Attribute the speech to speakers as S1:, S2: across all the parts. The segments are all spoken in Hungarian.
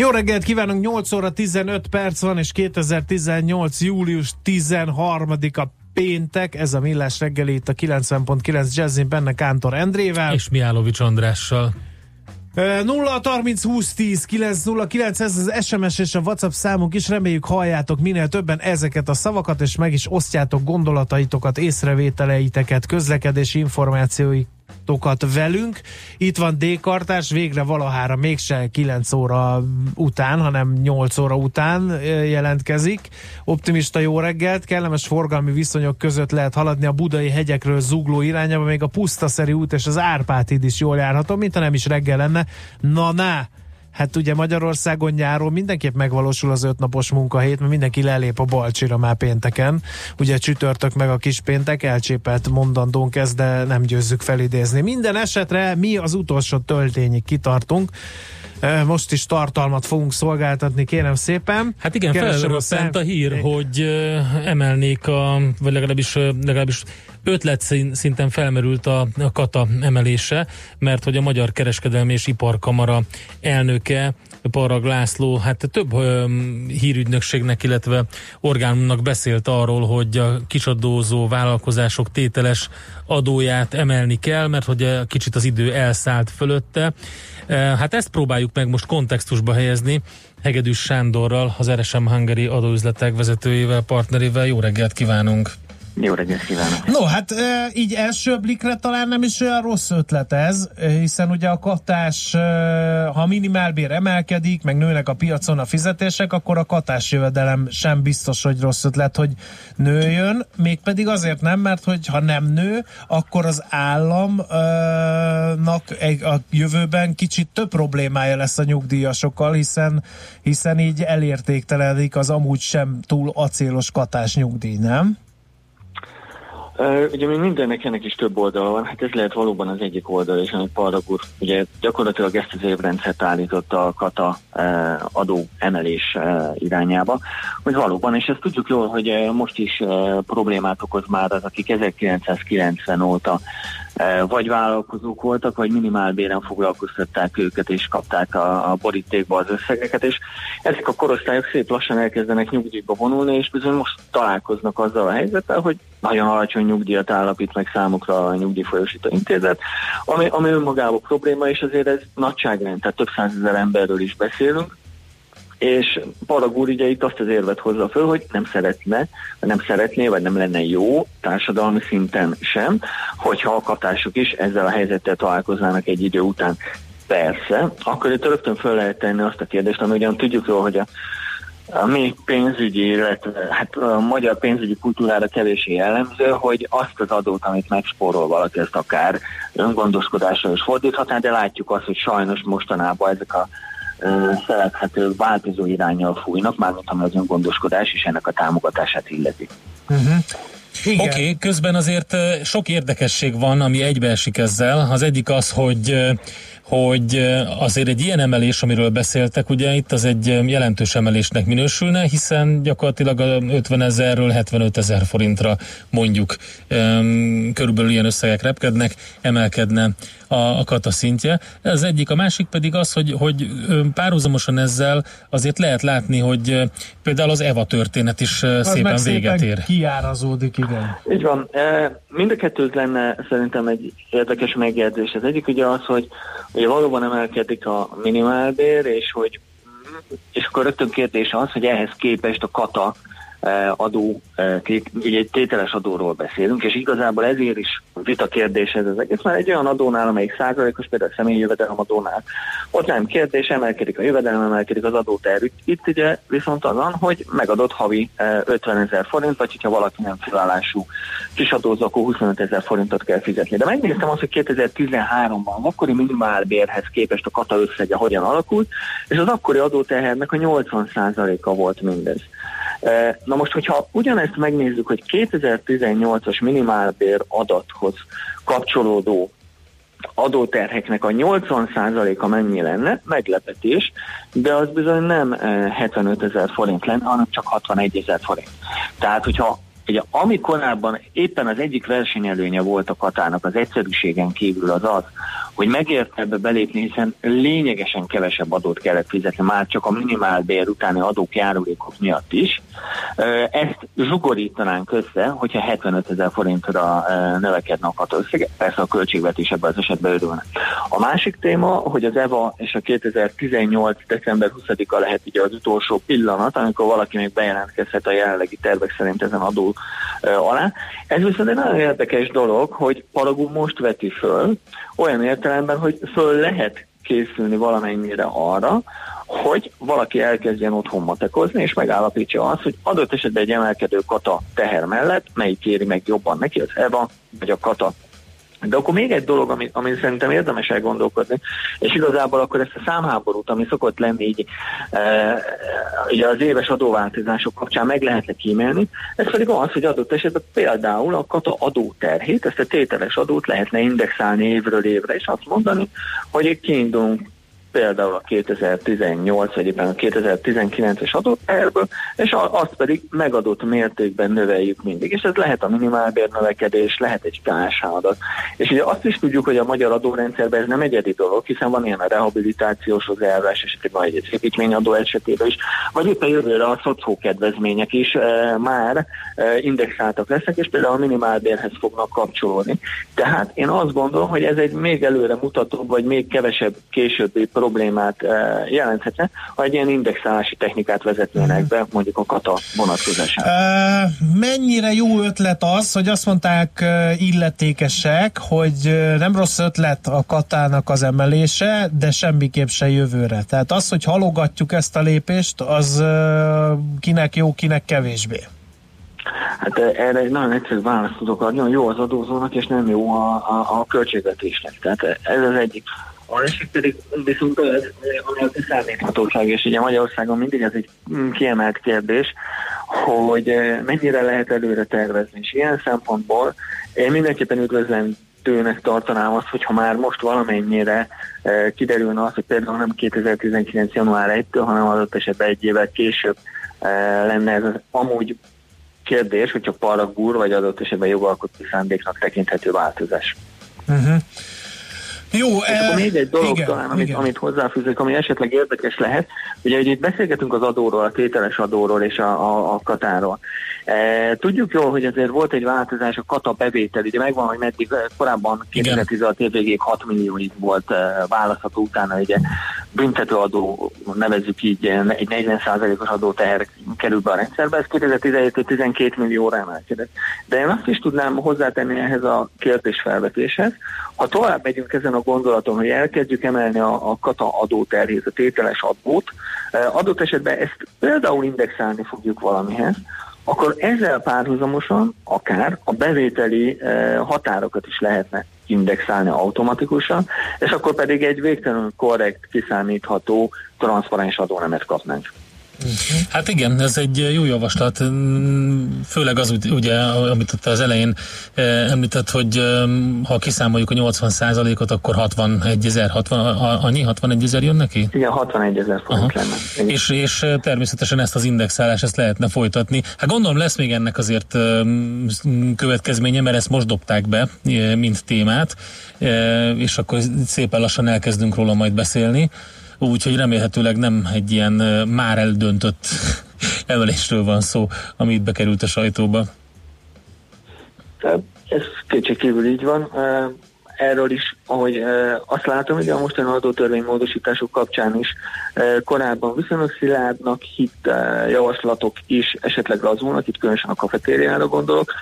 S1: Jó reggelt kívánunk, 8 óra 15 perc van, és 2018. július 13-a péntek, ez a Millás reggeli itt a 90.9 Jazzin, benne Kántor Endrével.
S2: És Miálovics Andrással.
S1: 0 30 20 10 9 0 9 ez az SMS és a WhatsApp számunk is, reméljük halljátok minél többen ezeket a szavakat, és meg is osztjátok gondolataitokat, észrevételeiteket, közlekedési információik tokat velünk. Itt van D-kartás, végre valahára mégse 9 óra után, hanem 8 óra után jelentkezik. Optimista jó reggelt, kellemes forgalmi viszonyok között lehet haladni a budai hegyekről zugló irányába, még a Pusztaszeri út és az Árpád is jól járható, mint ha nem is reggel lenne. Na, na! Hát ugye Magyarországon nyáron mindenképp megvalósul az ötnapos munkahét, mert mindenki lelép a Balcsira már pénteken. Ugye csütörtök meg a kis péntek, elcsépelt mondandónk ez, de nem győzzük felidézni. Minden esetre mi az utolsó töltényig kitartunk. Most is tartalmat fogunk szolgáltatni, kérem szépen.
S2: Hát igen, felröppent a hír, hogy emelnék a, vagy legalábbis, legalábbis ötlet szinten felmerült a, a kata emelése, mert hogy a Magyar Kereskedelmi és Iparkamara elnöke Parag László, hát több ö, hírügynökségnek, illetve orgánumnak beszélt arról, hogy a kisadózó vállalkozások tételes adóját emelni kell, mert hogy kicsit az idő elszállt fölötte. Hát ezt próbáljuk meg most kontextusba helyezni. Hegedűs Sándorral, az RSM Hungary adóüzletek vezetőjével, partnerével. Jó reggelt kívánunk!
S3: Jó reggelt kívánok!
S1: No, hát így első blikre talán nem is olyan rossz ötlet ez, hiszen ugye a katás, ha minimálbér emelkedik, meg nőnek a piacon a fizetések, akkor a katás jövedelem sem biztos, hogy rossz ötlet, hogy nőjön, mégpedig azért nem, mert hogy ha nem nő, akkor az államnak a jövőben kicsit több problémája lesz a nyugdíjasokkal, hiszen, hiszen így elértéktelenik az amúgy sem túl acélos katás nyugdíj, nem?
S3: Ugye még mindennek ennek is több oldala van, hát ez lehet valóban az egyik oldal, és amit Parag úr ugye gyakorlatilag ezt az évrendszert állította a kata adó emelés irányába, hogy valóban, és ezt tudjuk jól, hogy most is problémát okoz már az, akik 1990 óta vagy vállalkozók voltak, vagy minimálbéren foglalkoztatták őket, és kapták a, a borítékba az összegeket, és ezek a korosztályok szép lassan elkezdenek nyugdíjba vonulni, és bizony most találkoznak azzal a helyzettel, hogy nagyon alacsony nyugdíjat állapít meg számukra a nyugdíjfolyosító intézet, ami, ami önmagában probléma, és azért ez nagyságrend, tehát több százezer emberről is beszélünk, és Parag úr ugye itt azt az érvet hozza föl, hogy nem szeretne, nem szeretné, vagy nem lenne jó társadalmi szinten sem, hogyha a katások is ezzel a helyzettel találkoznának egy idő után. Persze, akkor itt rögtön föl lehet tenni azt a kérdést, ami ugyan tudjuk jól, hogy a a mi pénzügyi, illetve hát a magyar pénzügyi kultúrára kevésé jellemző, hogy azt az adót, amit megspórol valaki, ezt akár öngondoskodásra is fordíthatná, de látjuk azt, hogy sajnos mostanában ezek a szerethető változó irányjal fújnak, mármint ami az öngondoskodás és ennek a támogatását illeti.
S2: Uh-huh. Oké, okay, közben azért sok érdekesség van, ami egybeesik ezzel. Az egyik az, hogy hogy azért egy ilyen emelés, amiről beszéltek, ugye itt az egy jelentős emelésnek minősülne, hiszen gyakorlatilag 50 ezerről 75 ezer forintra mondjuk körülbelül ilyen összegek repkednek, emelkedne a, a kata szintje. Ez egyik, a másik pedig az, hogy, hogy párhuzamosan ezzel azért lehet látni, hogy például az Eva történet is az szépen véget ér.
S1: kiárazódik, igen.
S3: Így van. Mind a kettő lenne szerintem egy érdekes megjegyzés. Az egyik ugye az, hogy ugye valóban emelkedik a minimálbér, és hogy és akkor rögtön kérdés az, hogy ehhez képest a kata adó, eh, ugye egy tételes adóról beszélünk, és igazából ezért is vita kérdés ez az egész, mert egy olyan adónál, amelyik százalékos, például a személyi jövedelem adónál, ott nem kérdés, emelkedik a jövedelem, emelkedik az adóterv. Itt ugye viszont az van, hogy megadott havi 50 eh, ezer forint, vagy hogyha valaki nem felállású kis adózó, akkor 25 ezer forintot kell fizetni. De megnéztem azt, hogy 2013-ban az akkori minimálbérhez képest a kata összege hogyan alakult, és az akkori adóterhernek a 80%-a volt mindez. Na most, hogyha ugyanezt megnézzük, hogy 2018-as minimálbér adathoz kapcsolódó adóterheknek a 80%-a mennyi lenne, meglepetés, de az bizony nem 75 ezer forint lenne, hanem csak 61 ezer forint. Tehát, hogyha Ugye ami korábban éppen az egyik versenyelőnye volt a Katának az egyszerűségen kívül az az, hogy megért ebbe belépni, hiszen lényegesen kevesebb adót kellett fizetni, már csak a minimálbér utáni adók járulékok miatt is. Ezt zsugorítanánk össze, hogyha 75 ezer forintra növekedne a katóösszege, persze a költségvetés ebben az esetben örülne. A másik téma, hogy az EVA és a 2018. december 20-a lehet ugye az utolsó pillanat, amikor valaki még bejelentkezhet a jelenlegi tervek szerint ezen adó alá. Ez viszont egy nagyon érdekes dolog, hogy Paragum most veti föl, olyan értelemben, hogy föl lehet készülni valamennyire arra, hogy valaki elkezdjen otthon matekozni, és megállapítsa azt, hogy adott esetben egy emelkedő kata teher mellett, melyik éri meg jobban neki, az EVA vagy a kata de akkor még egy dolog, ami, ami szerintem érdemes elgondolkodni, és igazából akkor ezt a számháborút, ami szokott lenni így e, ugye az éves adóváltozások kapcsán meg lehetne kímélni, ez pedig az, hogy adott esetben például a kata adóterhét, ezt a tételes adót lehetne indexálni évről évre, és azt mondani, hogy kiindulunk például a 2018 vagy éppen a 2019-es adott erből, és azt pedig megadott mértékben növeljük mindig. És ez lehet a minimálbér növekedés, lehet egy KSH adat. És ugye azt is tudjuk, hogy a magyar adórendszerben ez nem egyedi dolog, hiszen van ilyen a rehabilitációs hozzájárulás esetében, egy építményadó esetében is, vagy éppen jövőre a szocó kedvezmények is e, már e, indexáltak lesznek, és például a minimálbérhez fognak kapcsolódni. Tehát én azt gondolom, hogy ez egy még előre mutató, vagy még kevesebb későbbi problémát eh, jelenthetne, ha egy ilyen indexálási technikát vezetnének be, mondjuk a kata vonatkozásában.
S1: Uh, mennyire jó ötlet az, hogy azt mondták uh, illetékesek, hogy nem rossz ötlet a katának az emelése, de semmiképp se jövőre. Tehát az, hogy halogatjuk ezt a lépést, az kinek jó, kinek kevésbé.
S3: Hát erre egy nagyon egyszerű választ tudok adni, hogy jó az adózónak, és nem jó a, a, a költségvetésnek. Tehát ez az egyik a másik pedig viszont az, ami a kiszámíthatóság, és ugye Magyarországon mindig ez egy kiemelt kérdés, hogy mennyire lehet előre tervezni. És ilyen szempontból én mindenképpen üdvözlöm tőnek tartanám azt, hogyha már most valamennyire kiderülne az, hogy például nem 2019. január 1-től, hanem adott esetben egy évvel később lenne ez az amúgy kérdés, hogy csak paragúr, vagy adott esetben jogalkotó szándéknak tekinthető változás. Uh-huh.
S1: Jó,
S3: és akkor még egy dolog igen, talán, amit, amit hozzáfűzök, ami esetleg érdekes lehet, ugye hogy itt beszélgetünk az adóról, a tételes adóról és a, a, a katáról. E, tudjuk jól, hogy azért volt egy változás a kata bevétel, ugye megvan, hogy meddig korábban 2016 év végéig 6 millióig volt e, választható, utána ugye büntetőadó, nevezzük így, egy 40%-os adó teher kerül be a rendszerbe, ez 2017 12 millióra emelkedett. De én azt is tudnám hozzátenni ehhez a kérdésfelvetéshez, ha tovább megyünk ezen a gondolaton, hogy elkezdjük emelni a, a kata adóterhét, a tételes adót, eh, adott esetben ezt például indexálni fogjuk valamihez, akkor ezzel párhuzamosan akár a bevételi eh, határokat is lehetne indexálni automatikusan, és akkor pedig egy végtelenül korrekt, kiszámítható, transzparens adónemet kapnánk.
S2: Hát igen, ez egy jó javaslat, főleg az ugye, amit ott az elején eh, említett, hogy eh, ha kiszámoljuk a 80%-ot, akkor 61 ezer, 60, annyi 61 ezer jön neki?
S3: Igen, 61 ezer forint lenne.
S2: És, és eh, természetesen ezt az indexálást ezt lehetne folytatni. Hát gondolom lesz még ennek azért következménye, mert ezt most dobták be, mint témát, és akkor szépen lassan elkezdünk róla majd beszélni úgyhogy remélhetőleg nem egy ilyen már eldöntött emelésről van szó, ami itt bekerült a sajtóba.
S3: Ez kétségkívül így van. Erről is, ahogy azt látom, hogy a mostani adótörvény módosítások kapcsán is korábban viszonylag szilárdnak hit javaslatok is esetleg lazulnak, itt különösen a kafetériára gondolok,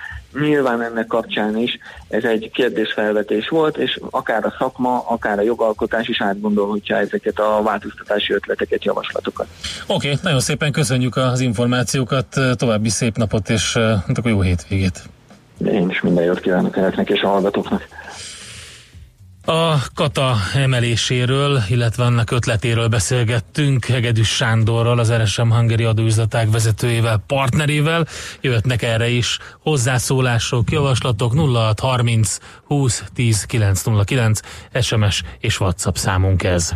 S3: Nyilván ennek kapcsán is ez egy kérdésfelvetés volt, és akár a szakma, akár a jogalkotás is átgondolhatja ezeket a változtatási ötleteket, javaslatokat.
S2: Oké, okay, nagyon szépen köszönjük az információkat, további szép napot, és hát akkor jó hétvégét.
S3: Én is minden jót kívánok önöknek és a hallgatóknak.
S2: A kata emeléséről, illetve annak ötletéről beszélgettünk Hegedűs Sándorral, az RSM Hungary adóüzletág vezetőjével, partnerével. Jöhetnek erre is hozzászólások, javaslatok 0630 20 10 909 SMS és WhatsApp számunk ez.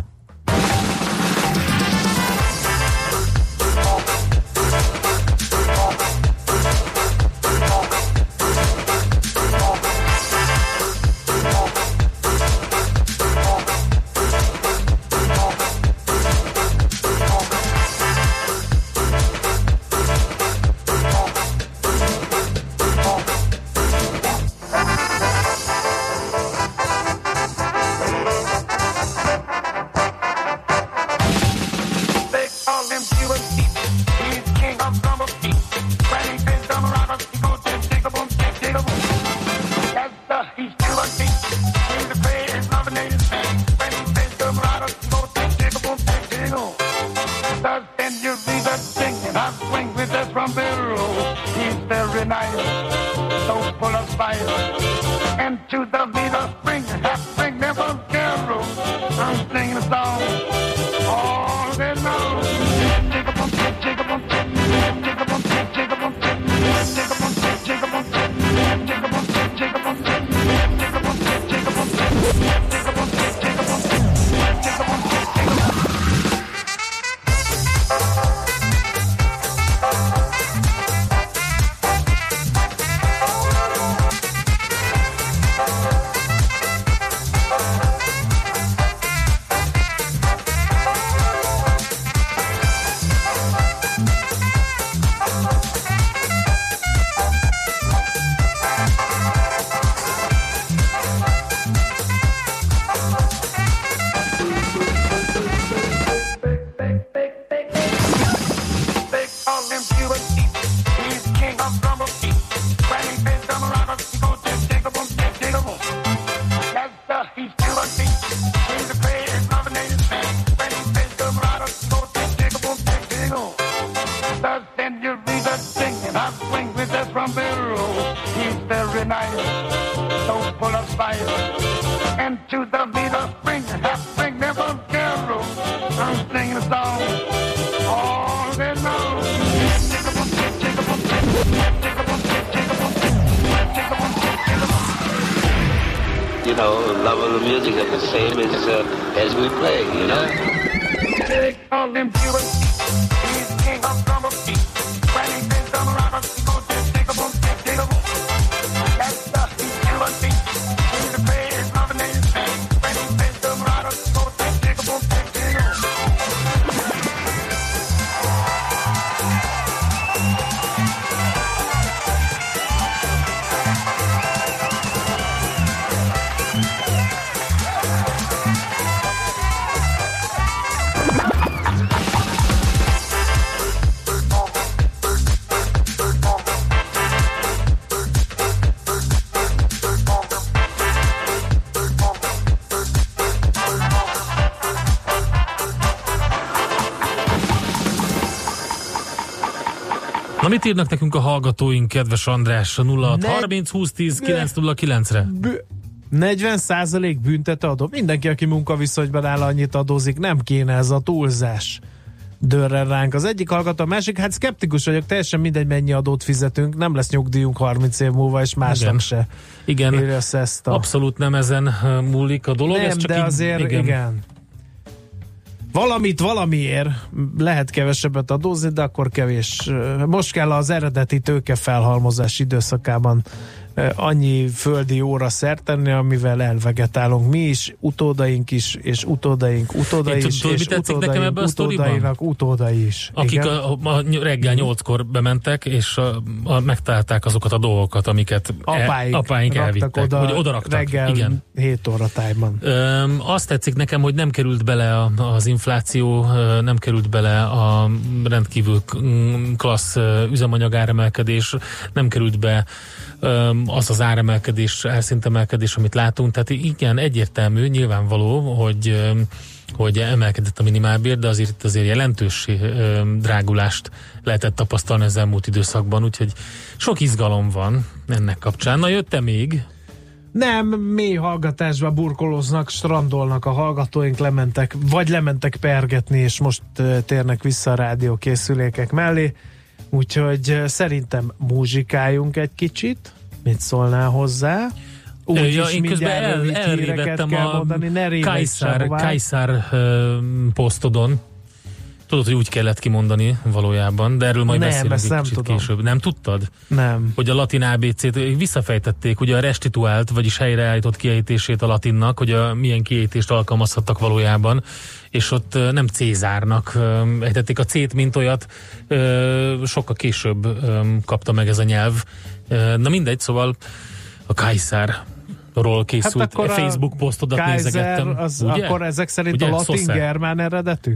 S4: you
S5: quality of the same as, uh, as we play, you know?
S2: Mit írnak nekünk a hallgatóink, kedves András, a 06 30 20 10 909 re
S1: 40 százalék büntető adó. Mindenki, aki munkaviszonyban áll, annyit adózik. Nem kéne ez a túlzás dörren ránk. Az egyik hallgató, a másik, hát szkeptikus vagyok, teljesen mindegy, mennyi adót fizetünk, nem lesz nyugdíjunk 30 év múlva, és másnak igen. se.
S2: Igen, ezt a... abszolút nem ezen múlik a dolog.
S1: Nem, ez csak de így, azért igen. igen valamit valamiért lehet kevesebbet adózni, de akkor kevés. Most kell az eredeti tőke felhalmozás időszakában annyi földi óra szert tenni, amivel elvegetálunk mi is, utódaink is, és utódaink utódai is,
S2: és utódaink,
S1: utódainak utódai is.
S2: Akik a, a, reggel nyolckor bementek, és a, a, megtalálták azokat a dolgokat, amiket
S1: apáink,
S2: e, apáink elvittek.
S1: Oda, hogy oda raktak. Reggel igen. 7 óra tájban.
S2: Öm, azt tetszik nekem, hogy nem került bele a, az infláció, nem került bele a rendkívül klassz üzemanyagáremelkedés, nem került be az az áremelkedés, elszintemelkedés, amit látunk. Tehát igen, egyértelmű, nyilvánvaló, hogy hogy emelkedett a minimálbér, de azért itt azért jelentős drágulást lehetett tapasztalni az elmúlt időszakban, úgyhogy sok izgalom van ennek kapcsán. Na jötte még?
S1: Nem, mély hallgatásba burkolóznak, strandolnak a hallgatóink, lementek, vagy lementek pergetni, és most térnek vissza a rádiókészülékek mellé. Úgyhogy szerintem muzsikáljunk egy kicsit. Mit szólnál hozzá?
S2: Úgy ja, én közben el, elrévettem a mondani, Kajszár, Kajszár posztodon. Tudod, hogy úgy kellett kimondani valójában, de erről majd nem, beszélünk egy nem tudom. később. Nem tudtad?
S1: Nem.
S2: Hogy a latin ABC-t visszafejtették, ugye a restituált, vagyis helyreállított kiejtését a latinnak, hogy a milyen kiejtést alkalmazhattak valójában, és ott nem Cézárnak ejtették a C-t, mint olyat, sokkal később kapta meg ez a nyelv. Na mindegy, szóval a Kajszár ról készült hát akkor Facebook posztodat Kaiser, nézegettem.
S1: Az, ugye? Akkor ezek szerint ugye? a latin-germán eredetű?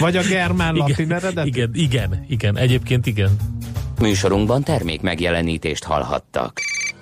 S1: Vagy a germán-latin eredetű?
S2: Igen, igen, igen, egyébként igen.
S6: Műsorunkban termék megjelenítést hallhattak.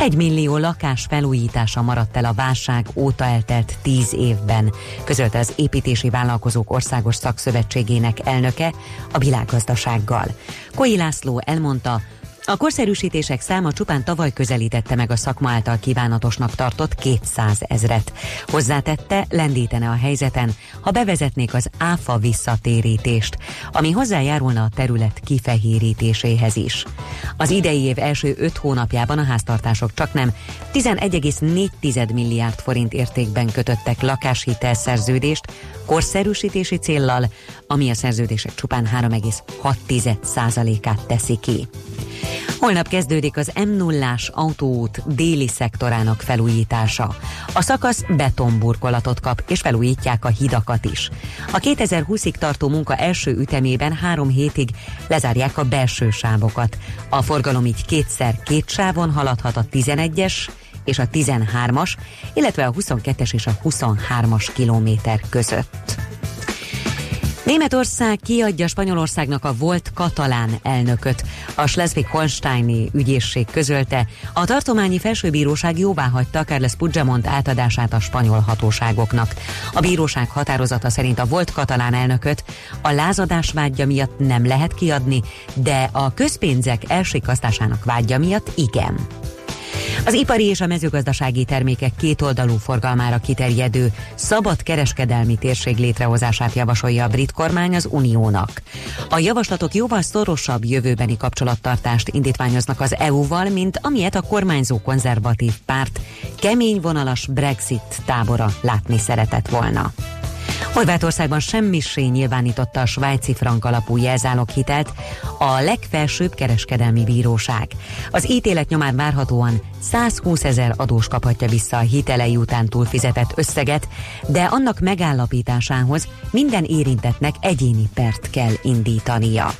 S7: Egy millió lakás felújítása maradt el a válság óta eltelt tíz évben, közölte az Építési Vállalkozók Országos Szakszövetségének elnöke a világgazdasággal. Koi László elmondta, a korszerűsítések száma csupán tavaly közelítette meg a szakma által kívánatosnak tartott 200 ezret. Hozzátette, lendítene a helyzeten, ha bevezetnék az áfa visszatérítést, ami hozzájárulna a terület kifehérítéséhez is. Az idei év első 5 hónapjában a háztartások csak nem 11,4 milliárd forint értékben kötöttek lakáshitel szerződést korszerűsítési céllal, ami a szerződések csupán 3,6%-át teszi ki. Holnap kezdődik az M0-ás autóút déli szektorának felújítása. A szakasz betonburkolatot kap, és felújítják a hidakat is. A 2020-ig tartó munka első ütemében három hétig lezárják a belső sávokat. A forgalom így kétszer két sávon haladhat a 11-es és a 13-as, illetve a 22-es és a 23-as kilométer között. Németország kiadja Spanyolországnak a volt katalán elnököt. A Schleswig-Holsteini ügyészség közölte, a tartományi felsőbíróság jóvá hagyta Carles Puigdemont átadását a spanyol hatóságoknak. A bíróság határozata szerint a volt katalán elnököt a lázadás vágya miatt nem lehet kiadni, de a közpénzek elsikasztásának vágya miatt igen. Az ipari és a mezőgazdasági termékek kétoldalú forgalmára kiterjedő szabad kereskedelmi térség létrehozását javasolja a brit kormány az Uniónak. A javaslatok jóval szorosabb jövőbeni kapcsolattartást indítványoznak az EU-val, mint amilyet a kormányzó konzervatív párt kemény vonalas Brexit tábora látni szeretett volna. Horvátországban semmisé nyilvánította a svájci frank alapú hitelt a legfelsőbb kereskedelmi bíróság. Az ítélet nyomán várhatóan 120 ezer adós kaphatja vissza a hitelei után túlfizetett összeget, de annak megállapításához minden érintetnek egyéni pert kell indítania.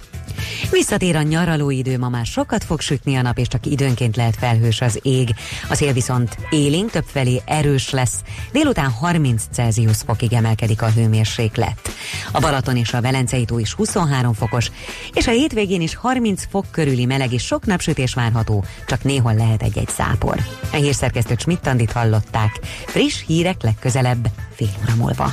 S7: Visszatér a nyaraló idő, ma már sokat fog sütni a nap, és csak időnként lehet felhős az ég. A szél viszont élénk többfelé erős lesz. Délután 30 Celsius fokig emelkedik a hőmérséklet. A Balaton és a Velencei tó is 23 fokos, és a hétvégén is 30 fok körüli meleg és sok napsütés várható, csak néhol lehet egy-egy szápor. A hírszerkesztőt Schmidt hallották. Friss hírek legközelebb, fél óra múlva.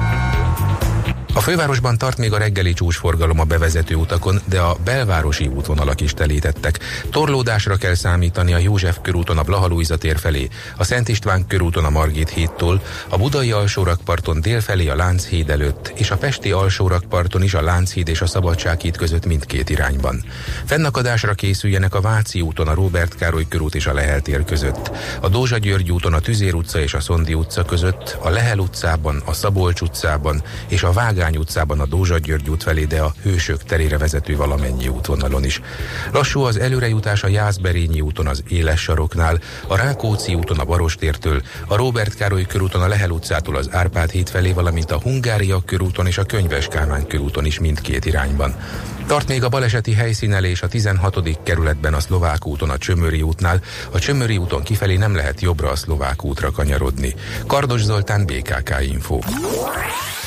S8: a fővárosban tart még a reggeli csúcsforgalom a bevezető utakon, de a belvárosi útvonalak is telítettek. Torlódásra kell számítani a József körúton a Blahalújza tér felé, a Szent István körúton a Margit hídtól, a Budai alsórakparton dél felé a Lánchíd előtt, és a Pesti alsórakparton is a Lánchíd és a Szabadsághíd között mindkét irányban. Fennakadásra készüljenek a Váci úton a Róbert Károly körút és a Lehel tér között, a Dózsa György úton a Tüzér utca és a Szondi utca között, a Lehel utcában, a Szabolcs utcában és a Vág Vagány utcában a Dózsa György út felé, de a Hősök terére vezető valamennyi útvonalon is. Lassú az előrejutás a Jászberényi úton az Éles saroknál, a Rákóczi úton a Barostértől, a Róbert Károly körúton a Lehel utcától az Árpád híd felé, valamint a Hungária körúton és a Könyves Kálmán körúton is mindkét irányban. Tart még a baleseti helyszínelés a 16. kerületben a Szlovák úton a Csömöri útnál. A Csömöri úton kifelé nem lehet jobbra a Szlovák útra kanyarodni. Kardos Zoltán, BKK Info.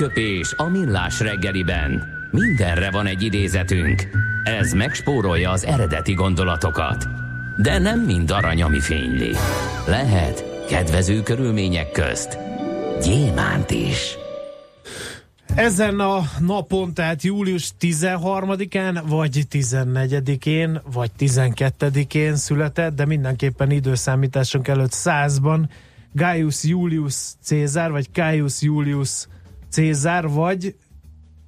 S6: aranyköpés a millás reggeliben. Mindenre van egy idézetünk. Ez megspórolja az eredeti gondolatokat. De nem mind arany, ami fényli. Lehet kedvező körülmények közt gyémánt is.
S1: Ezen a napon, tehát július 13-án, vagy 14-én, vagy 12-én született, de mindenképpen időszámításunk előtt százban Gaius Julius Cézár, vagy Gaius Julius Cézár, vagy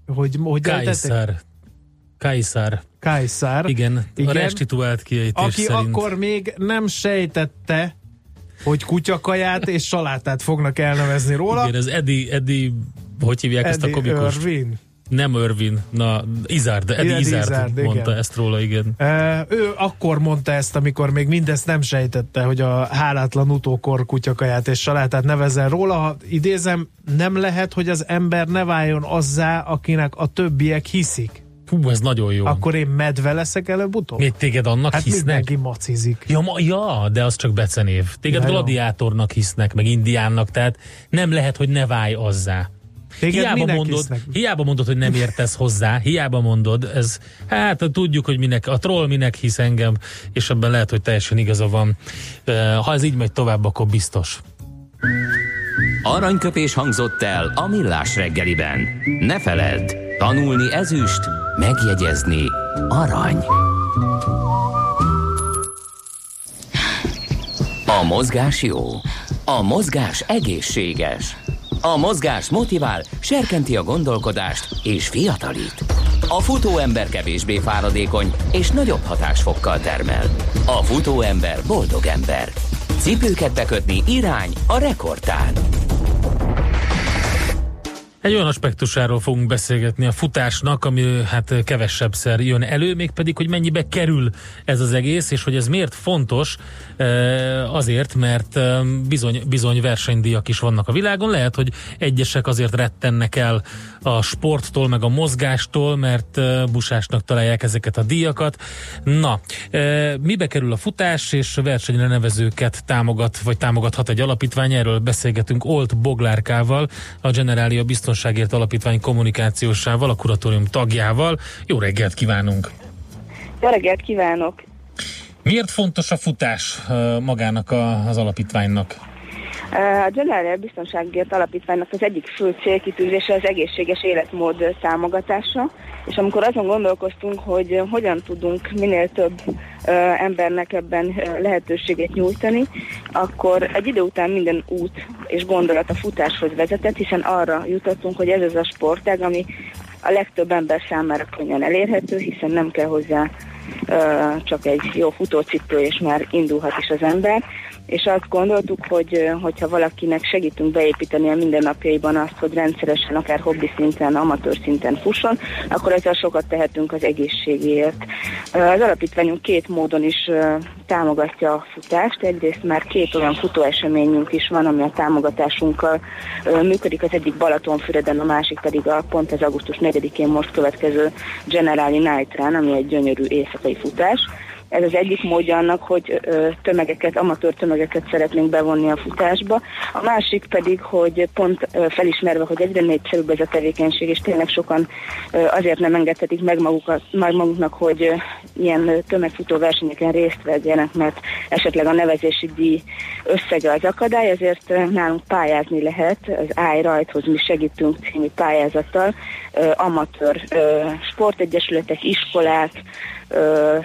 S1: hogy, hogy
S2: Kajszár. Kajszár.
S1: Kajszár.
S2: Igen, igen, a restituált kiejtés
S1: Aki
S2: szerint.
S1: akkor még nem sejtette, hogy kutyakaját és salátát fognak elnevezni róla.
S2: Igen, ez Eddie, Eddie hogy hívják
S1: Eddie
S2: ezt a komikust?
S1: Irvin.
S2: Nem Irvin, na Izard, Eddie
S1: Eddie
S2: Izard,
S1: Izzard, igen.
S2: mondta ezt róla, igen.
S1: E, ő akkor mondta ezt, amikor még mindezt nem sejtette, hogy a hálátlan utókor kutyakaját és salátát nevezzen róla. Ha idézem, nem lehet, hogy az ember ne váljon azzá, akinek a többiek hiszik.
S2: Hú, ez nagyon jó.
S1: Akkor én medve leszek előbb-utóbb?
S2: Még téged annak
S1: hát
S2: hisznek?
S1: mindenki macizik.
S2: Ja, ma, ja, de az csak becenév. Téged
S1: Ja,
S2: gladiátornak hisznek, meg indiánnak, tehát nem lehet, hogy ne válj azzá.
S1: Téged
S2: Hiába mondod,
S1: hisznek?
S2: hiába mondod, hogy nem értesz hozzá, hiába mondod, ez, hát tudjuk, hogy minek, a troll minek hisz engem, és ebben lehet, hogy teljesen igaza van. Ha ez így megy tovább, akkor biztos.
S6: Aranyköpés hangzott el a millás reggeliben. Ne feledd, tanulni ezüst, megjegyezni arany. A mozgás jó. A mozgás egészséges. A mozgás motivál, serkenti a gondolkodást és fiatalít. A futóember kevésbé fáradékony és nagyobb hatásfokkal termel. A futóember boldog ember. Cipőket bekötni irány a rekordtán.
S2: Egy olyan aspektusáról fogunk beszélgetni a futásnak, ami hát kevesebbszer jön elő, mégpedig, hogy mennyibe kerül ez az egész, és hogy ez miért fontos, Eh, azért, mert eh, bizony, bizony versenydíjak is vannak a világon. Lehet, hogy egyesek azért rettennek el a sporttól, meg a mozgástól, mert eh, busásnak találják ezeket a díjakat. Na, mibe kerül a futás, és versenyre nevezőket támogat, vagy támogathat egy alapítvány? Erről beszélgetünk Olt Boglárkával, a Generalia Biztonságért Alapítvány kommunikációsával, a kuratórium tagjával. Jó reggelt kívánunk!
S9: Jó reggelt kívánok!
S2: Miért fontos a futás magának az alapítványnak?
S9: A Generália Biztonságért Alapítványnak az egyik fő célkitűzése az egészséges életmód támogatása, és amikor azon gondolkoztunk, hogy hogyan tudunk minél több embernek ebben lehetőséget nyújtani, akkor egy idő után minden út és gondolat a futáshoz vezetett, hiszen arra jutottunk, hogy ez az a sportág, ami a legtöbb ember számára könnyen elérhető, hiszen nem kell hozzá csak egy jó futócipő, és már indulhat is az ember és azt gondoltuk, hogy hogyha valakinek segítünk beépíteni a mindennapjaiban azt, hogy rendszeresen, akár hobbi szinten, amatőr szinten fusson, akkor ezzel sokat tehetünk az egészségéért. Az alapítványunk két módon is támogatja a futást. Egyrészt már két olyan futóeseményünk is van, ami a támogatásunkkal működik. Az egyik Balatonfüreden, a másik pedig a pont az augusztus 4-én most következő Generali Night Run, ami egy gyönyörű éjszakai futás. Ez az egyik módja annak, hogy tömegeket, amatőr tömegeket szeretnénk bevonni a futásba. A másik pedig, hogy pont felismerve, hogy egyre népszerűbb ez a tevékenység, és tényleg sokan azért nem engedhetik meg, magukat, meg maguknak, hogy ilyen tömegfutó versenyeken részt vegyenek, mert esetleg a nevezési díj összege az akadály, ezért nálunk pályázni lehet, az Állj rajthoz mi segítünk című pályázattal, amatőr sportegyesületek, iskolák,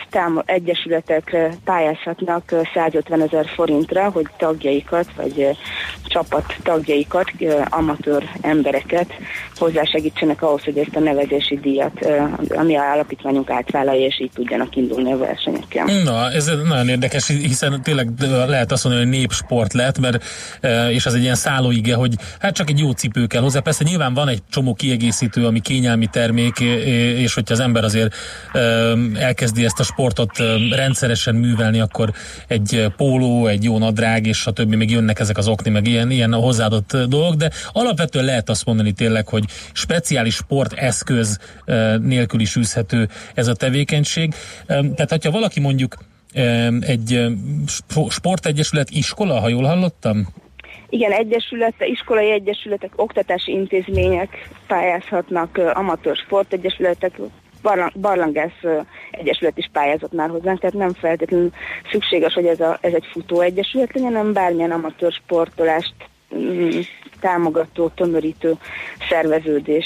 S9: tám- egyesületek pályázhatnak ö, 150 ezer forintra, hogy tagjaikat, vagy csapat tagjaikat, amatőr embereket hozzásegítsenek ahhoz, hogy ezt a nevezési díjat, ami a alapítványunk átvállalja, és így tudjanak indulni a versenyeken.
S2: Na, ez nagyon érdekes, hiszen tényleg lehet azt mondani, hogy népsport lett, mert, és az egy ilyen szállóige, hogy hát csak egy jó cipő kell hozzá. Persze nyilván van egy csomó kiegészítő, ami kényelmi termék, és hogyha az ember azért elkezdi ezt a sportot rendszeresen művelni, akkor egy póló, egy jó nadrág, és a többi, még jönnek ezek az okni, meg ilyen, ilyen hozzáadott dolgok, de alapvetően lehet azt mondani tényleg, hogy speciális sporteszköz nélkül is űzhető ez a tevékenység. Tehát, hogyha valaki mondjuk egy sportegyesület iskola, ha jól hallottam?
S9: Igen, egyesülete, iskolai egyesületek, oktatási intézmények pályázhatnak, amatőr sportegyesületek, barlang, barlangász egyesület is pályázott már hozzánk, tehát nem feltétlenül szükséges, hogy ez, a, ez egy futóegyesület legyen, hanem bármilyen amatőr sportolást mm, támogató, tömörítő szerveződés.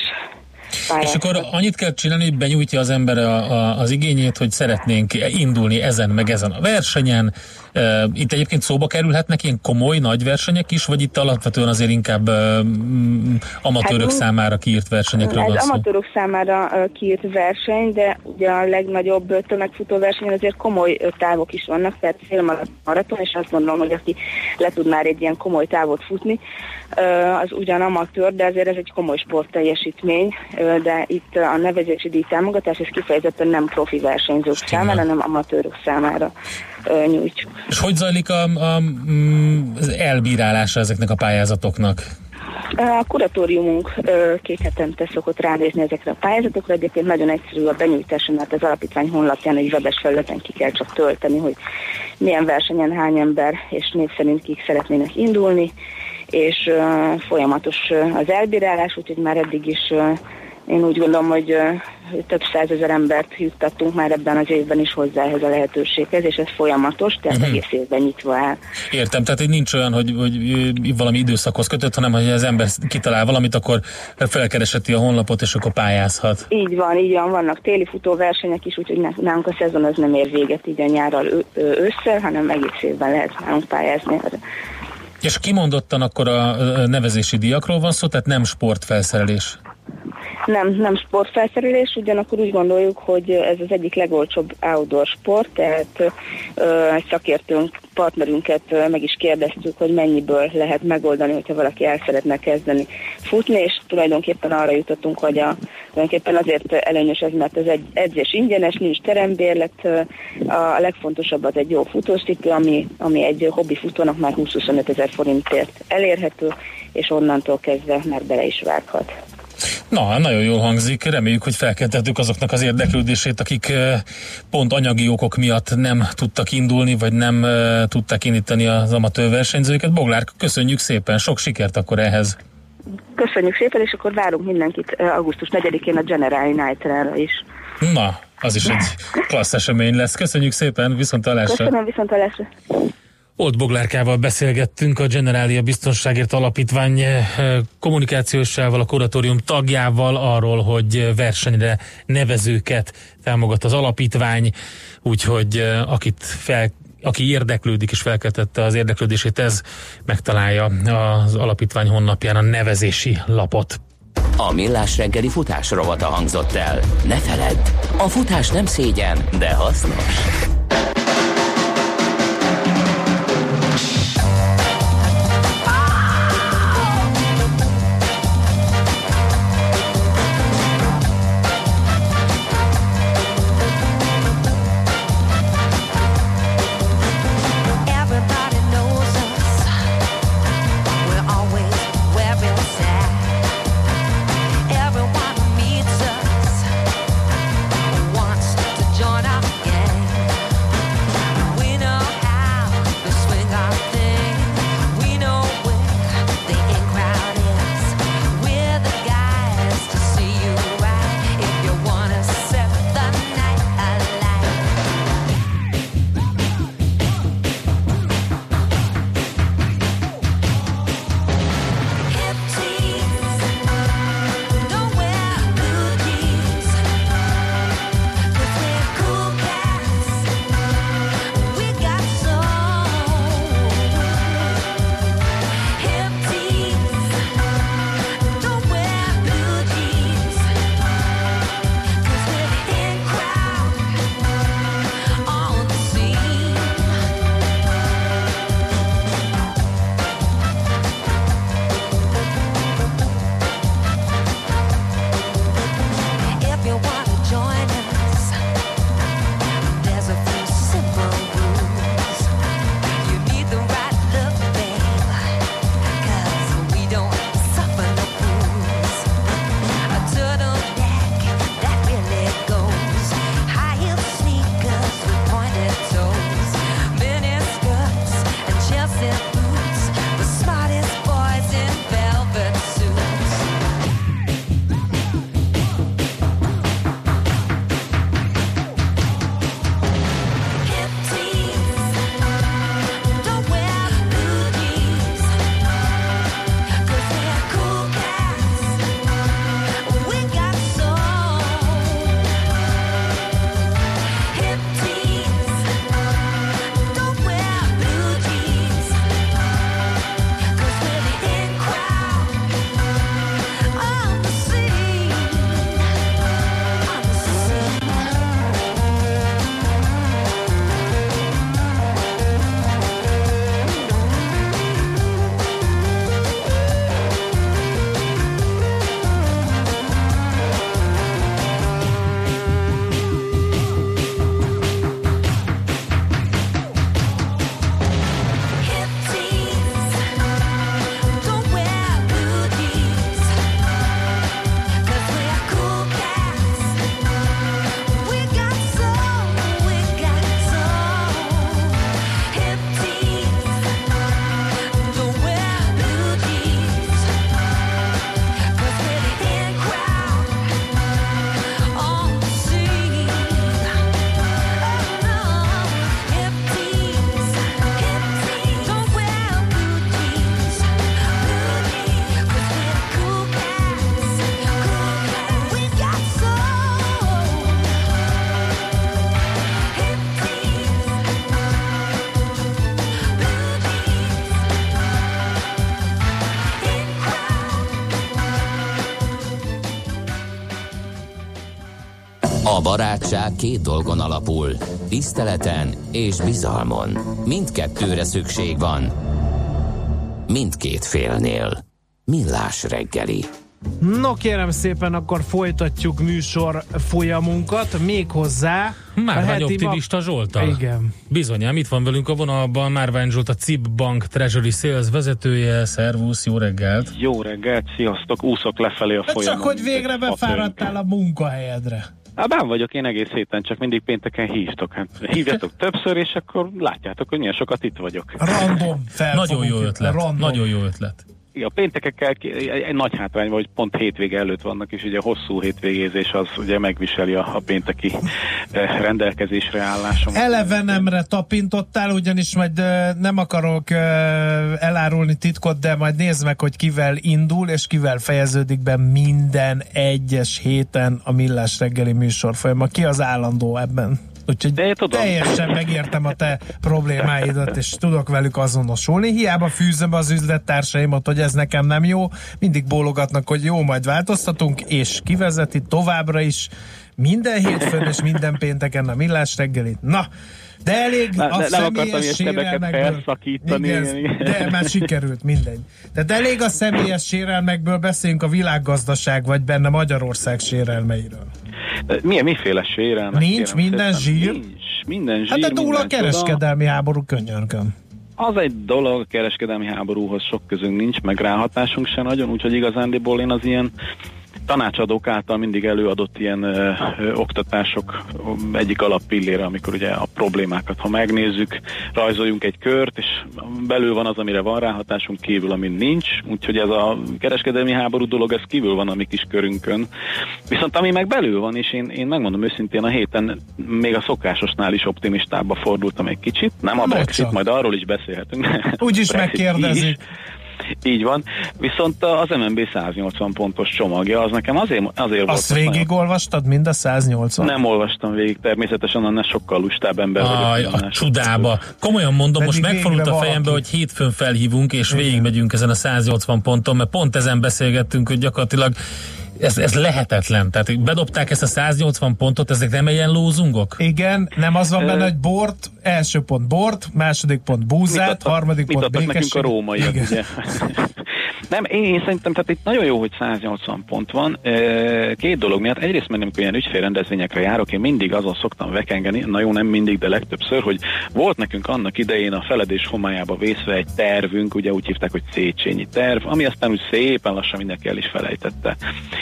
S2: És
S9: pályázhat.
S2: akkor annyit kell csinálni, hogy benyújtja az ember a, a, az igényét, hogy szeretnénk indulni ezen meg ezen a versenyen. Itt egyébként szóba kerülhetnek ilyen komoly nagy versenyek is, vagy itt alapvetően azért inkább mm, amatőrök
S9: Hát,
S2: számára kiírt versenyekről van szó?
S9: amatőrök számára kiírt verseny, de ugye a legnagyobb tömegfutó versenyen azért komoly távok is vannak, tehát félmaraton, és azt gondolom, hogy aki le tud már egy ilyen komoly távot futni, az ugyan amatőr, de azért ez egy komoly sportteljesítmény, de itt a nevezési díj támogatás ez kifejezetten nem profi versenyzők számára, hanem amatőrök számára ö, nyújtjuk.
S2: És hogy zajlik a, a, mm, az elbírálása ezeknek a pályázatoknak?
S9: A kuratóriumunk két hetente szokott ránézni ezekre a pályázatokra, egyébként nagyon egyszerű a benyújtása, mert az alapítvány honlapján egy webes felületen ki kell csak tölteni, hogy milyen versenyen hány ember és név szerint kik szeretnének indulni, és folyamatos az elbírálás, úgyhogy már eddig is én úgy gondolom, hogy több százezer embert juttattunk már ebben az évben is hozzá ehhez a lehetőséghez, és ez folyamatos, tehát
S2: Mhm.
S9: egész évben nyitva áll.
S2: Értem, tehát nincs olyan, hogy, hogy valami időszakhoz kötött, hanem hogy az ember kitalál valamit, akkor felkereseti a honlapot, és akkor pályázhat.
S9: Így van, így van, vannak téli futóversenyek is, úgyhogy ná- nálunk a szezon az nem ér véget így a nyárral ősszel, hanem egész évben lehet nálunk pályázni erre.
S2: És kimondottan akkor a nevezési díjakról van szó, tehát nem sportfelszerelés.
S9: Nem, nem sportfelszerelés, ugyanakkor úgy gondoljuk, hogy ez az egyik legolcsóbb outdoor sport, tehát ö, egy szakértőnk, partnerünket ö, meg is kérdeztük, hogy mennyiből lehet megoldani, hogyha valaki el szeretne kezdeni futni, és tulajdonképpen arra jutottunk, hogy a, tulajdonképpen azért előnyös ez, mert ez egy edzés ingyenes, nincs terembérlet, a legfontosabb az egy jó futócipő, ami, ami egy hobbi futónak már 20-25 ezer forintért elérhető, és onnantól kezdve már bele is vághat.
S2: Na, nagyon jól hangzik. Reméljük, hogy felkeltettük azoknak az érdeklődését, akik eh, pont anyagi okok miatt nem tudtak indulni, vagy nem eh, tudták indítani az amatőr versenyzőket. Boglár, köszönjük szépen, sok sikert akkor ehhez.
S9: Köszönjük szépen, és akkor várunk mindenkit ö, augusztus 4-én a General Night-ra is.
S2: Na, az is egy klassz esemény lesz. Köszönjük szépen, viszont találásra.
S9: Köszönöm, viszont hallásra.
S2: Old Boglárkával beszélgettünk a Generalia Biztonságért Alapítvány eh, kommunikációsával, a kuratórium tagjával arról, hogy versenyre nevezőket támogat az alapítvány, úgyhogy eh, akit fel aki érdeklődik és felkeltette az érdeklődését, ez megtalálja az alapítvány honlapján a nevezési lapot.
S6: A Millás reggeli futás rovata hangzott el. Ne feledd, a futás nem szégyen, de hasznos. A barátság két dolgon alapul, tiszteleten és bizalmon. Mindkettőre szükség van. Mindkét félnél. Millás reggeli.
S1: No kérem szépen, akkor folytatjuk műsor folyamunkat, méghozzá
S2: Már
S1: a
S2: vagy
S1: heti
S2: optimista Zsoltal.
S1: Igen.
S2: Bizonyám, itt van velünk a vonalban Márvány Zsolt, a CIP Bank Treasury Sales vezetője. Szervusz, jó reggelt!
S10: Jó reggelt, sziasztok, úszok lefelé a folyamon.
S1: csak, hogy végre befáradtál a munkahelyedre.
S10: Hát bán vagyok én egész héten, csak mindig pénteken hívtok. Hát hívjatok többször, és akkor látjátok, hogy milyen sokat itt vagyok.
S1: Random.
S2: Nagyon jó ötlet,
S1: Random.
S2: nagyon jó ötlet.
S10: A péntekekkel egy, nagy hátrány van, hogy pont hétvége előtt vannak, és ugye a hosszú hétvégézés az ugye megviseli a, a pénteki eh, rendelkezésre állásom.
S1: Elevenemre tapintottál, ugyanis majd ö, nem akarok ö, elárulni titkot, de majd nézd meg, hogy kivel indul, és kivel fejeződik be minden egyes héten a Millás reggeli műsor folyama. Ki az állandó ebben? Úgyhogy
S10: De tudom.
S1: teljesen megértem a te problémáidat, és tudok velük azonosulni. Hiába fűzöm az üzlettársaimat, hogy ez nekem nem jó. Mindig bólogatnak, hogy jó, majd változtatunk, és kivezeti továbbra is minden hétfőn és minden pénteken a Millás reggelit. Na, de elég
S10: Ne-
S1: a
S10: ne- nem akartam ilyen sebeket felszakítani.
S1: Igen, de már sikerült, mindegy. Tehát elég a személyes sérelmekből, beszéljünk a világgazdaság, vagy benne Magyarország sérelmeiről.
S10: Milyen, miféle sérelmek?
S1: Nincs
S10: kérem
S1: minden
S10: szépen?
S1: zsír?
S10: Nincs, minden zsír,
S1: Hát de túl a
S10: minden csoda.
S1: kereskedelmi háború könyörgöm.
S10: Az egy dolog, a kereskedelmi háborúhoz sok közünk nincs, meg ráhatásunk se nagyon, úgyhogy igazándiból én az ilyen tanácsadók által mindig előadott ilyen ö, ö, oktatások egyik alappillére, amikor ugye a problémákat, ha megnézzük, rajzoljunk egy kört, és belül van az, amire van ráhatásunk, kívül, amin nincs, úgyhogy ez a kereskedelmi háború dolog, ez kívül van a mi kis körünkön. Viszont ami meg belül van, és én, én megmondom őszintén, a héten még a szokásosnál is optimistábbba fordultam egy kicsit, nem a Brexit, majd arról is beszélhetünk.
S1: Úgyis megkérdezik.
S10: is. Így van. Viszont az MNB 180 pontos csomagja, az nekem azért, azért
S1: Azt
S10: volt nagyon-
S1: végigolvastad, mind a 180?
S10: Nem olvastam végig, természetesen annál sokkal lustább ember vagyok.
S2: Aj,
S10: annál
S2: a csudába. Komolyan mondom,
S1: Pedig
S2: most megfordult a
S1: valaki.
S2: fejembe, hogy hétfőn felhívunk, és végigmegyünk ezen a 180 ponton, mert pont ezen beszélgettünk, hogy gyakorlatilag ez, ez lehetetlen. Tehát bedobták ezt a 180 pontot, ezek nem ilyen lózungok?
S1: Igen, nem az van benne, hogy bort, első pont bort, második pont
S10: Mit
S1: búzát,
S10: adtak-
S1: harmadik
S10: mit
S1: pont
S10: adtak nekünk a
S1: békesség.
S10: rómaiak,
S1: Igen.
S10: ugye? Nem, én, én szerintem, tehát itt nagyon jó, hogy 180 pont van. Két dolog miatt. Egyrészt, mert amikor ilyen ügyfélrendezvényekre járok, én mindig azon szoktam vekengeni, na jó, nem mindig, de legtöbbször, hogy volt nekünk annak idején a feledés homályába vészve egy tervünk, ugye úgy hívták, hogy Széchenyi terv, ami aztán úgy szépen lassan mindenki el is felejtette.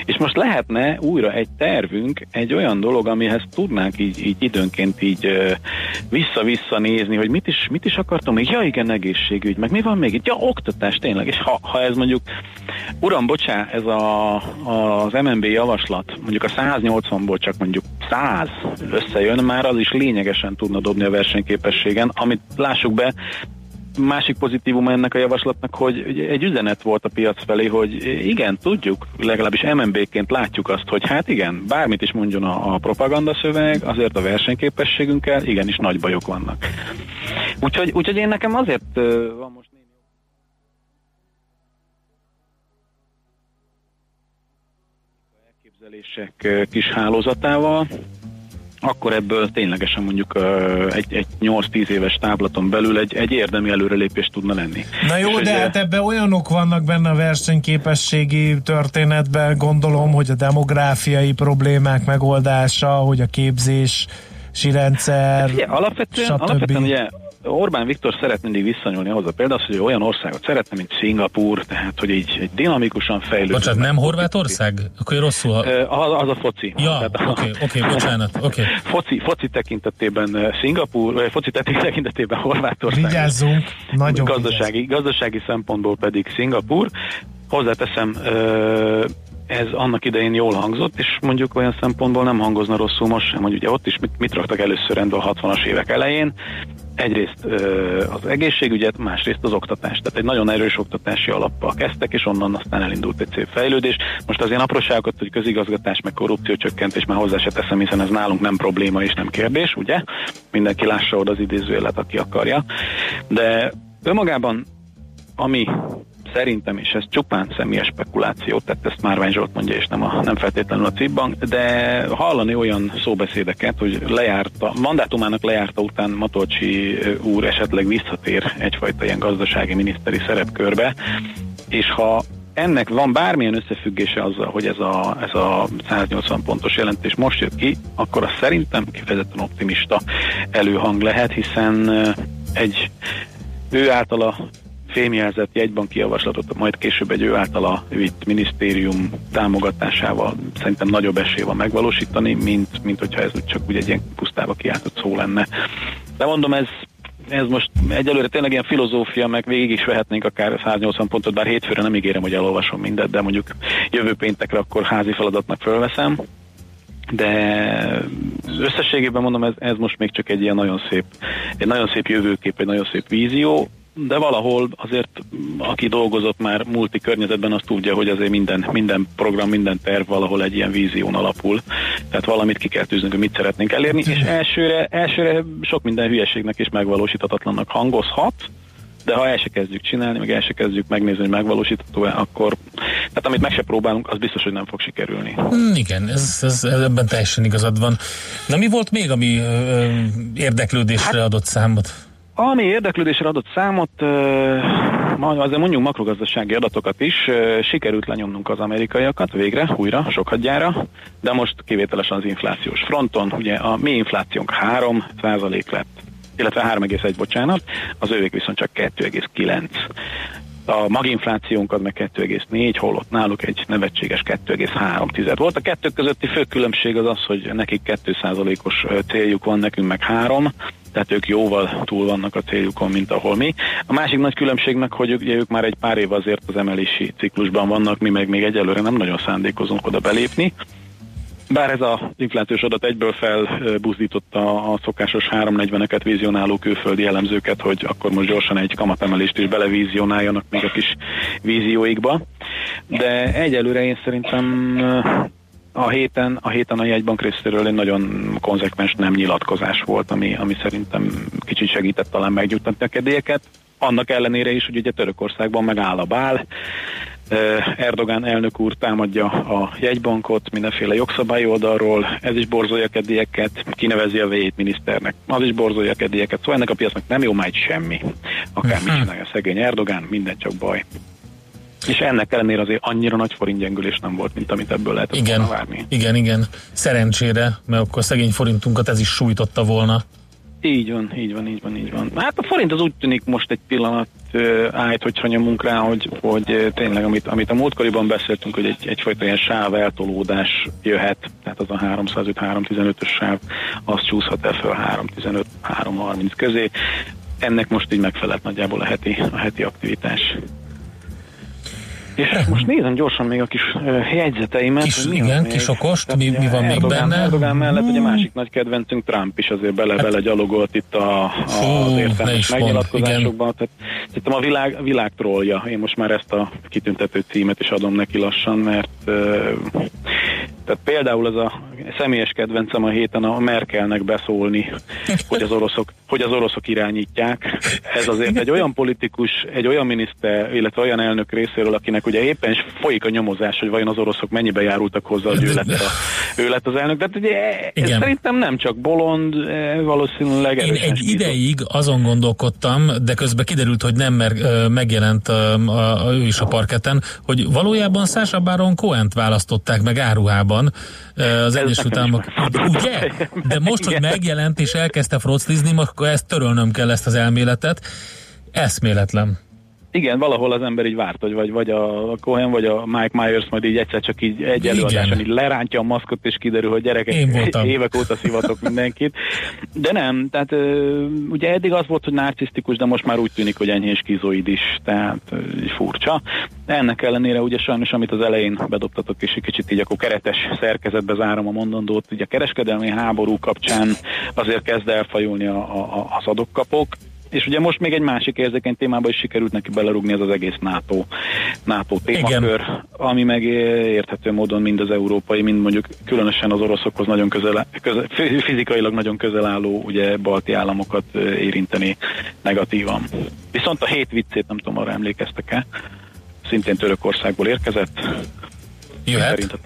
S10: És most lehetne újra egy tervünk, egy olyan dolog, amihez tudnánk így, így időnként így vissza-vissza nézni, hogy mit is, mit is akartam még, ja igen, egészségügy, meg mi van még itt, ja oktatás tényleg, és ha, ha ez mondjuk, uram, bocsá, ez a, az MNB javaslat, mondjuk a 180-ból csak mondjuk 100 összejön, már az is lényegesen tudna dobni a versenyképességen, amit lássuk be, másik pozitívum ennek a javaslatnak, hogy egy üzenet volt a piac felé, hogy igen, tudjuk, legalábbis MNB-ként látjuk azt, hogy hát igen, bármit is mondjon a, a propagandaszöveg, azért a versenyképességünkkel igenis nagy bajok vannak. Úgyhogy, úgyhogy én nekem azért van most ö, kis hálózatával, akkor ebből ténylegesen mondjuk egy, egy 8-10 éves táblaton belül egy, egy érdemi előrelépés tudna lenni.
S1: Na jó,
S10: És
S1: de hát ebben olyanok vannak benne a versenyképességi történetben, gondolom, hogy a demográfiai problémák megoldása, hogy a képzési rendszer,
S10: Ugye, alapvetően,
S1: stb.
S10: alapvetően ugye Orbán Viktor szeret mindig visszanyúlni ahhoz a például, hogy olyan országot szeretne, mint Szingapúr, tehát hogy így egy dinamikusan fejlődő.
S2: Bocsánat, nem Horvátország? Akkor rosszul... Ha...
S10: Az, az a foci.
S2: Ja, oké, oké, bocsánat, oké.
S10: Foci, foci tekintetében Szingapúr, vagy foci tekintetében Horvátország.
S1: vigyázzunk, nagyon
S10: gazdasági, gazdasági szempontból pedig Szingapúr. Hozzáteszem, ez annak idején jól hangzott, és mondjuk olyan szempontból nem hangozna rosszul most sem, hogy ugye ott is mit, mit raktak először rendbe a 60-as évek elején. Egyrészt az egészségügyet, másrészt az oktatást. Tehát egy nagyon erős oktatási alappal kezdtek, és onnan aztán elindult egy szép fejlődés. Most az ilyen apróságokat, hogy közigazgatás, meg korrupció csökkentés már hozzá se teszem, hiszen ez nálunk nem probléma és nem kérdés, ugye? Mindenki lássa oda az idézőjelet, aki akarja. De önmagában ami szerintem, és ez csupán személyes spekuláció, tehát ezt Márvány Zsolt mondja, és nem, a, nem feltétlenül a Cibbank, de hallani olyan szóbeszédeket, hogy lejárta, mandátumának lejárta után Matolcsi úr esetleg visszatér egyfajta ilyen gazdasági miniszteri szerepkörbe, és ha ennek van bármilyen összefüggése azzal, hogy ez a, ez a 180 pontos jelentés most jött ki, akkor az szerintem kifejezetten optimista előhang lehet, hiszen egy ő általa fémjelzett jegybanki javaslatot, majd később egy ő általa vitt minisztérium támogatásával szerintem nagyobb esély van megvalósítani, mint, mint hogyha ez csak úgy egy ilyen pusztába kiáltott szó lenne. De mondom, ez ez most egyelőre tényleg ilyen filozófia, meg végig is vehetnénk akár 180 pontot, bár hétfőre nem ígérem, hogy elolvasom mindet, de mondjuk jövő péntekre akkor házi feladatnak fölveszem de összességében mondom, ez, ez most még csak egy ilyen nagyon szép, egy nagyon szép jövőkép, egy nagyon szép vízió, de valahol azért, aki dolgozott már multi környezetben, az tudja, hogy azért minden, minden program, minden terv valahol egy ilyen vízión alapul. Tehát valamit ki kell tűznünk, hogy mit szeretnénk elérni, és elsőre, elsőre sok minden hülyeségnek és megvalósíthatatlannak hangozhat, de ha el se kezdjük csinálni, meg el se kezdjük megnézni, hogy megvalósítható-e, akkor tehát amit meg se próbálunk, az biztos, hogy nem fog sikerülni.
S2: Hmm, igen, ez, ez, ebben teljesen igazad van. Na mi volt még, ami ö, érdeklődésre adott számot?
S10: Ami érdeklődésre adott számot, azért mondjuk makrogazdasági adatokat is, sikerült lenyomnunk az amerikaiakat. Végre, újra, sokadjára, de most kivételesen az inflációs fronton, ugye a mi inflációnk 3 lett, illetve 3,1, bocsánat, az ővék viszont csak 2,9. A maginflációnkat meg 2,4, holott náluk egy nevetséges 2,3 volt. A kettő közötti fő különbség az az, hogy nekik 2%-os ö, céljuk van, nekünk meg 3, tehát ők jóval túl vannak a céljukon, mint ahol mi. A másik nagy különbség hogy ugye ők már egy pár év azért az emelési ciklusban vannak, mi meg még egyelőre nem nagyon szándékozunk oda belépni. Bár ez az inflációs adat egyből felbuzdította a szokásos 340-eket vizionáló külföldi elemzőket, hogy akkor most gyorsan egy kamatemelést is belevizionáljanak még a kis vízióikba. De egyelőre én szerintem a héten, a héten a jegybank részéről egy nagyon konzekvens nem nyilatkozás volt, ami, ami szerintem kicsit segített talán megnyugtatni a kedélyeket. Annak ellenére is, hogy ugye Törökországban megáll a bál, Erdogán elnök úr támadja a jegybankot mindenféle jogszabályi oldalról, ez is borzolja kedélyeket, kinevezi a V7 miniszternek, az is borzolja kedélyeket, szóval ennek a piacnak nem jó már semmi. Akár mit csinálja a szegény Erdogán, minden csak baj. És ennek ellenére azért annyira nagy forintgyengülés nem volt, mint amit ebből lehetett
S2: Igen,
S10: volna várni.
S2: igen, igen. Szerencsére, mert akkor szegény forintunkat ez is sújtotta volna.
S10: Így van, így van, így van, így van. Hát a forint az úgy tűnik most egy pillanat állt, hogyha nyomunk rá, hogy, hogy tényleg, amit, amit a múltkoriban beszéltünk, hogy egy, egyfajta ilyen sáv eltolódás jöhet, tehát az a 305-315-ös sáv, az csúszhat el föl 315-330 közé. Ennek most így megfelelt nagyjából a heti, a heti aktivitás. És most nézem gyorsan még a kis uh, jegyzeteimet.
S2: Kis-
S10: mi
S2: igen,
S10: még.
S2: kis okost,
S10: Tehát
S2: mi- mi van még
S10: Erdogán,
S2: benne?
S10: Erdogán mellett ugye másik nagy kedvencünk Trump is azért bele, bele gyalogolt itt a, a,
S2: Fú,
S10: az értelmes megnyilatkozásokban. Tehát szerintem a világ, világ trollja. Én most már ezt a kitüntető címet is adom neki lassan, mert uh, tehát például ez a személyes kedvencem a héten a Merkelnek beszólni, hogy az oroszok, hogy az oroszok irányítják. Ez azért egy olyan politikus, egy olyan miniszter, illetve olyan elnök részéről, akinek ugye éppen is folyik a nyomozás, hogy vajon az oroszok mennyibe járultak hozzá, hogy ő lett, a, ő lett az elnök. De hát ugye ez szerintem nem csak bolond, eh, valószínűleg
S2: Én egy
S10: skizofrén.
S2: ideig azon gondolkodtam, de közben kiderült, hogy nem, mert megjelent ö, a, a, ő is a parketen, hogy valójában Sasha Baron Cohen-t választották meg áruhában az Egyesült Államok. Ugye? De most, hogy megjelent és elkezdte froclizni, akkor ezt törölnöm kell ezt az elméletet. Eszméletlen.
S10: Igen, valahol az ember így várt, hogy vagy, vagy a Cohen, vagy a Mike Myers majd így egyszer csak így egy előadáson így lerántja a maszkot, és kiderül, hogy gyerekek,
S2: Én voltam.
S10: évek óta szivatok mindenkit. De nem, tehát ugye eddig az volt, hogy narcisztikus, de most már úgy tűnik, hogy enyhén skizoid is, tehát furcsa. Ennek ellenére ugye sajnos, amit az elején bedobtatok, és egy kicsit így akkor keretes szerkezetbe zárom a mondandót, ugye a kereskedelmi háború kapcsán azért kezd elfajulni a, a- az adokkapok, és ugye most még egy másik érzékeny témába is sikerült neki belerugni ez az egész NATO, NATO témakör, Igen. ami meg érthető módon mind az európai, mind mondjuk különösen az oroszokhoz nagyon közel, közel fizikailag nagyon közel álló ugye balti államokat érinteni negatívan. Viszont a hét viccét nem tudom, arra emlékeztek-e, szintén Törökországból érkezett.
S2: Jöhet?
S10: Szerint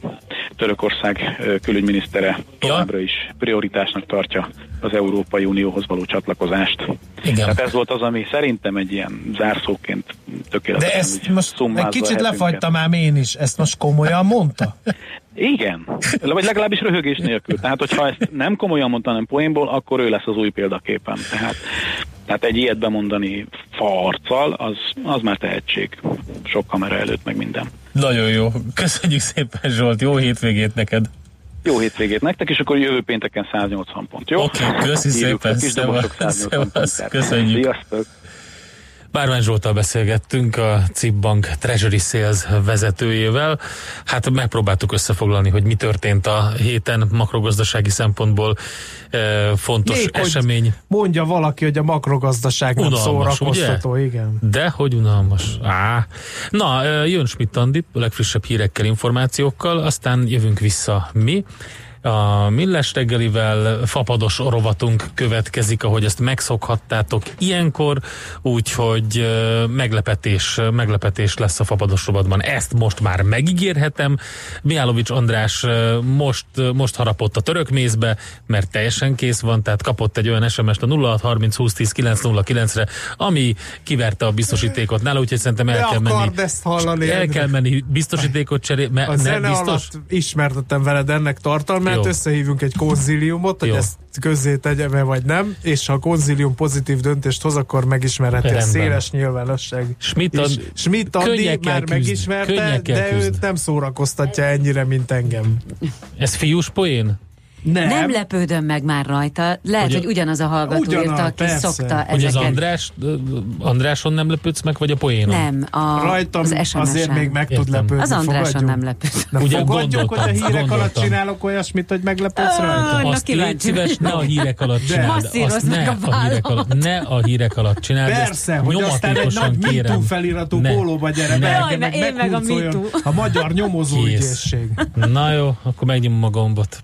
S10: Törökország külügyminisztere továbbra is prioritásnak tartja az Európai Unióhoz való csatlakozást.
S2: Igen.
S10: Tehát ez volt az, ami szerintem egy ilyen zárszóként tökéletes.
S1: De ezt most egy kicsit lefagytam ám én is, ezt most komolyan mondta?
S10: Igen, vagy legalábbis röhögés nélkül. Tehát, hogyha ezt nem komolyan mondta, hanem poénból, akkor ő lesz az új példaképen. Tehát, tehát egy ilyet bemondani farccal, az, az már tehetség. Sok kamera előtt, meg minden.
S2: Nagyon jó. Köszönjük szépen Zsolt, jó hétvégét neked.
S10: Jó hétvégét nektek, és akkor jövő pénteken 180 pont, jó?
S2: Oké, köszi
S10: Írjuk
S2: szépen, szevasz,
S10: 180
S2: szevasz,
S10: pontját.
S2: köszönjük.
S10: Sziasztok!
S2: Bárvány Zsoltal beszélgettünk, a CIP Bank Treasury Sales vezetőjével. Hát megpróbáltuk összefoglalni, hogy mi történt a héten makrogazdasági szempontból e, fontos
S1: Még,
S2: esemény.
S1: Mondja valaki, hogy a makrogazdaság nem
S2: Unalmas,
S1: szórakoztató, igen.
S2: De hogy unalmas. Á. Na, e, jön Schmidt Andi, a legfrissebb hírekkel, információkkal, aztán jövünk vissza mi. A Milles reggelivel fapados rovatunk következik, ahogy ezt megszokhattátok ilyenkor, úgyhogy meglepetés, meglepetés lesz a fapados rovatban. Ezt most már megígérhetem. Miálovics András most, most harapott a török mézbe, mert teljesen kész van, tehát kapott egy olyan SMS-t a 0630 2010 909-re, ami kiverte a biztosítékot nála, úgyhogy szerintem el
S1: Ne
S2: kell menni.
S1: ezt hallani,
S2: El kell menni biztosítékot cserélni,
S1: A
S2: nem
S1: zene
S2: biztos.
S1: alatt ismertettem veled ennek tartalmát,
S2: Jó.
S1: összehívunk egy konziliumot, hogy
S2: Jó.
S1: ezt közzé tegyem vagy nem, és ha a konzilium pozitív döntést hoz, akkor megismerheti a
S2: Rendben.
S1: széles nyilvánosság.
S2: Schmidt Andi-
S1: Schmidt Andi már
S2: küzd,
S1: megismerte, de
S2: küzd.
S1: őt nem szórakoztatja ennyire, mint engem.
S2: Ez fiús poén?
S1: Nem.
S7: Nem lepődöm meg már rajta. Lehet,
S2: Hogy
S7: hogy,
S2: a-
S7: ugyanaz a hallgató
S1: Ugyanaz,
S7: írta, aki
S1: persze.
S7: szokta
S2: Hogy az
S7: ezeket.
S2: András, Andráson nem lepődsz meg, vagy a poénon?
S7: Nem, a,
S1: Rajtam
S7: az SMS-en.
S1: azért még meg tud
S2: Értem.
S1: lepődni.
S7: Az Andráson
S1: fogadjuk?
S7: nem lepődöm.
S1: Na,
S2: Ugye
S1: fogadjuk, hogy a
S2: gondoltam,
S1: hírek alatt
S2: gondoltam.
S1: csinálok olyasmit, hogy meglepődsz rajta?
S7: na,
S2: Azt légy szíves, ne a hírek alatt csináld. Azt
S7: meg
S2: ne
S7: a
S2: a, hírek alatt, ne a hírek alatt csináld.
S1: Persze, hogy aztán egy
S2: nyomatékosan
S1: nagy. MeToo feliratú pólóba gyere be,
S7: én meg a MeToo.
S1: a magyar nyomozóügyészség.
S2: Na jó, akkor megnyomom a gombot.